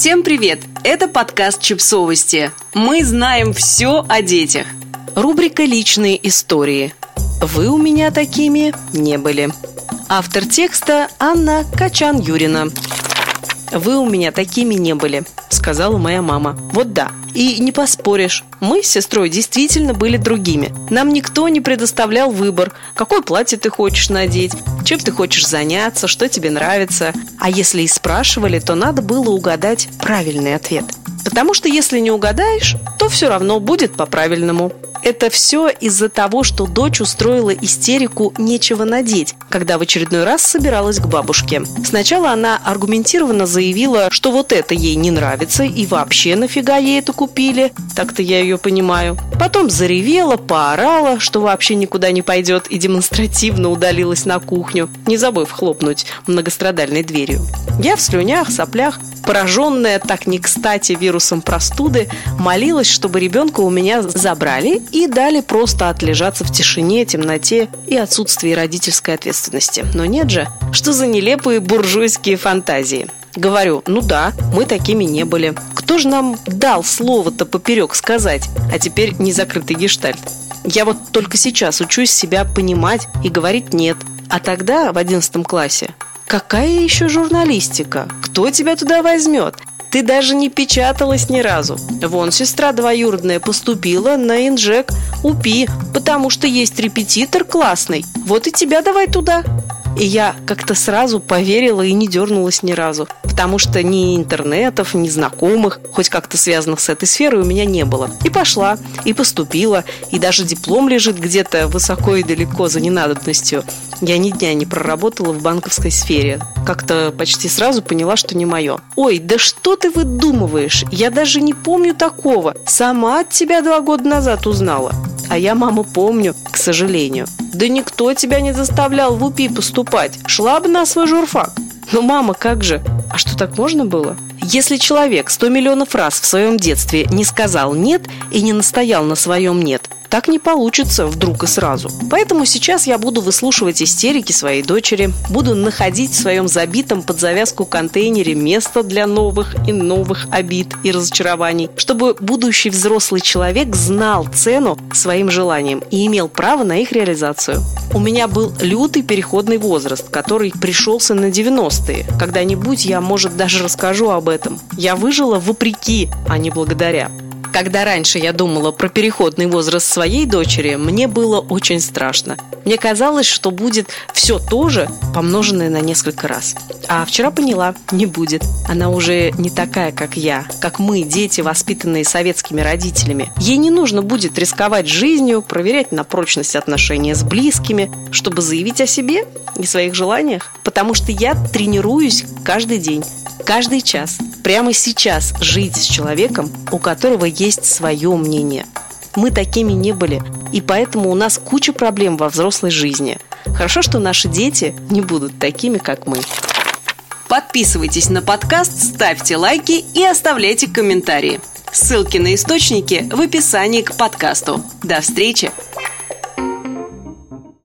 Всем привет! Это подкаст «Чипсовости». Мы знаем все о детях. Рубрика «Личные истории». Вы у меня такими не были. Автор текста Анна Качан-Юрина. Вы у меня такими не были, сказала моя мама. Вот да. И не поспоришь, мы с сестрой действительно были другими. Нам никто не предоставлял выбор, какое платье ты хочешь надеть, чем ты хочешь заняться, что тебе нравится. А если и спрашивали, то надо было угадать правильный ответ. Потому что если не угадаешь, то все равно будет по-правильному. Это все из-за того, что дочь устроила истерику «нечего надеть», когда в очередной раз собиралась к бабушке. Сначала она аргументированно заявила, что вот это ей не нравится и вообще нафига ей это купили. Так-то я ее понимаю. Потом заревела, поорала, что вообще никуда не пойдет и демонстративно удалилась на кухню, не забыв хлопнуть многострадальной дверью. Я в слюнях, соплях, пораженная так не кстати вирусом простуды, молилась, чтобы ребенка у меня забрали и дали просто отлежаться в тишине, темноте и отсутствии родительской ответственности. Но нет же, что за нелепые буржуйские фантазии. Говорю, ну да, мы такими не были. Кто же нам дал слово-то поперек сказать, а теперь не закрытый гештальт? Я вот только сейчас учусь себя понимать и говорить «нет». А тогда, в одиннадцатом классе, какая еще журналистика? Кто тебя туда возьмет? Ты даже не печаталась ни разу. Вон сестра двоюродная поступила на инжек УПИ, потому что есть репетитор классный. Вот и тебя давай туда. И я как-то сразу поверила и не дернулась ни разу, потому что ни интернетов, ни знакомых, хоть как-то связанных с этой сферой, у меня не было. И пошла, и поступила, и даже диплом лежит где-то высоко и далеко за ненадобностью. Я ни дня не проработала в банковской сфере. Как-то почти сразу поняла, что не мое. Ой, да что ты выдумываешь? Я даже не помню такого. Сама от тебя два года назад узнала. А я маму помню, к сожалению. Да никто тебя не заставлял в УПИ поступать. Шла бы на свой журфак. Но мама, как же? А что так можно было? Если человек сто миллионов раз в своем детстве не сказал «нет» и не настоял на своем «нет», так не получится вдруг и сразу. Поэтому сейчас я буду выслушивать истерики своей дочери, буду находить в своем забитом под завязку контейнере место для новых и новых обид и разочарований, чтобы будущий взрослый человек знал цену своим желаниям и имел право на их реализацию. У меня был лютый переходный возраст, который пришелся на 90-е. Когда-нибудь я, может, даже расскажу об этом. Я выжила вопреки, а не благодаря. Когда раньше я думала про переходный возраст своей дочери, мне было очень страшно. Мне казалось, что будет все то же, помноженное на несколько раз. А вчера поняла, не будет. Она уже не такая, как я, как мы, дети, воспитанные советскими родителями. Ей не нужно будет рисковать жизнью, проверять на прочность отношения с близкими, чтобы заявить о себе и своих желаниях. Потому что я тренируюсь каждый день каждый час, прямо сейчас жить с человеком, у которого есть свое мнение. Мы такими не были, и поэтому у нас куча проблем во взрослой жизни. Хорошо, что наши дети не будут такими, как мы. Подписывайтесь на подкаст, ставьте лайки и оставляйте комментарии. Ссылки на источники в описании к подкасту. До встречи!